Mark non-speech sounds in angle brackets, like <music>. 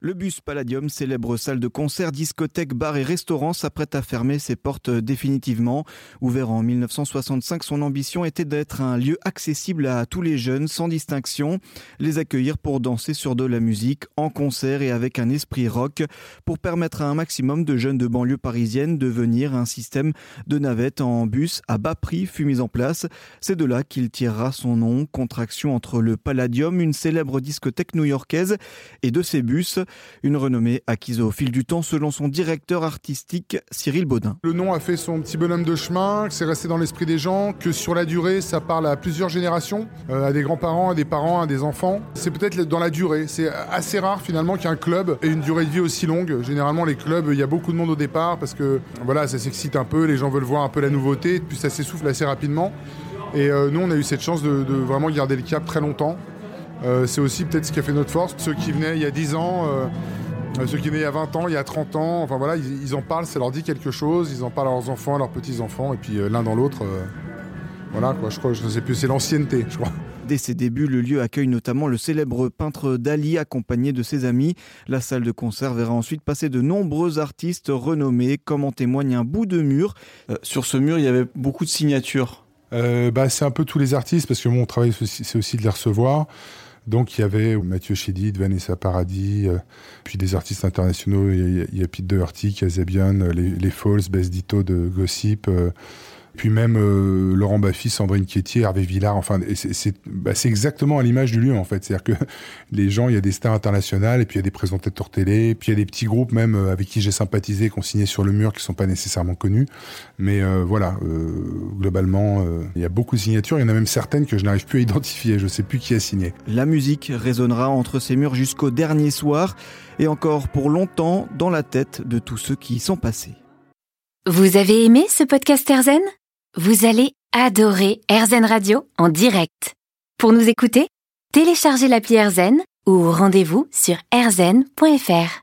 Le bus Palladium, célèbre salle de concert, discothèque, bar et restaurant, s'apprête à fermer ses portes définitivement. Ouvert en 1965, son ambition était d'être un lieu accessible à tous les jeunes, sans distinction, les accueillir pour danser sur de la musique, en concert et avec un esprit rock, pour permettre à un maximum de jeunes de banlieue parisienne de venir. Un système de navettes en bus à bas prix fut mis en place. C'est de là qu'il tirera son nom, contraction entre le Palladium, une célèbre discothèque new-yorkaise, et de ses bus. Une renommée acquise au fil du temps selon son directeur artistique Cyril Baudin. Le nom a fait son petit bonhomme de chemin, que c'est resté dans l'esprit des gens, que sur la durée ça parle à plusieurs générations, euh, à des grands-parents, à des parents, à des enfants. C'est peut-être dans la durée. C'est assez rare finalement qu'un club ait une durée de vie aussi longue. Généralement les clubs, il y a beaucoup de monde au départ parce que voilà, ça s'excite un peu, les gens veulent voir un peu la nouveauté, puis ça s'essouffle assez rapidement. Et euh, nous on a eu cette chance de, de vraiment garder le cap très longtemps. Euh, c'est aussi peut-être ce qui a fait notre force. Ceux qui venaient il y a 10 ans, euh, ceux qui venaient il y a 20 ans, il y a 30 ans, enfin voilà, ils, en parlent, ça leur dit quelque chose, ils en parlent à leurs enfants, à leurs petits-enfants, et puis euh, l'un dans l'autre, voilà quoi, je crois, je ne sais plus, c'est l'ancienneté, je crois. Dès ses débuts, le lieu accueille notamment le célèbre peintre Dali accompagné de ses amis. La salle de concert verra ensuite passer de nombreux artistes renommés, comme en témoigne un bout de mur. sur ce mur, il y avait beaucoup de signatures. Bah, c'est un peu tous les artistes, parce que mon travail, c'est aussi de les recevoir. Donc il y avait Mathieu Chédid, Vanessa Paradis, euh, puis des artistes internationaux, il y a, Pete Doherty, Kazabian, les, les Falls, Bess Dito de Gossip, euh, puis même euh, Laurent Baffy, Sandrine Quétier, Hervé Villard, enfin, bah, c'est exactement à l'image du lieu en fait. C'est-à-dire que <laughs> les gens, il y a des stars internationales, et puis il y a des présentateurs télé, puis il y a des petits groupes même euh, avec qui j'ai sympathisé, qu'on signait sur le mur, qui sont pas nécessairement connus. Mais euh, voilà, globalement, il y a beaucoup de signatures. Il y en a même certaines que je n'arrive plus à identifier. Je sais plus qui a signé. La musique résonnera entre ces murs jusqu'au dernier soir, et encore pour longtemps dans la tête de tous ceux qui y sont passés. Vous avez aimé ce podcast Erzen vous allez adorer AirZen Radio en direct. Pour nous écouter, téléchargez l'appli AirZen ou rendez-vous sur airzen.fr.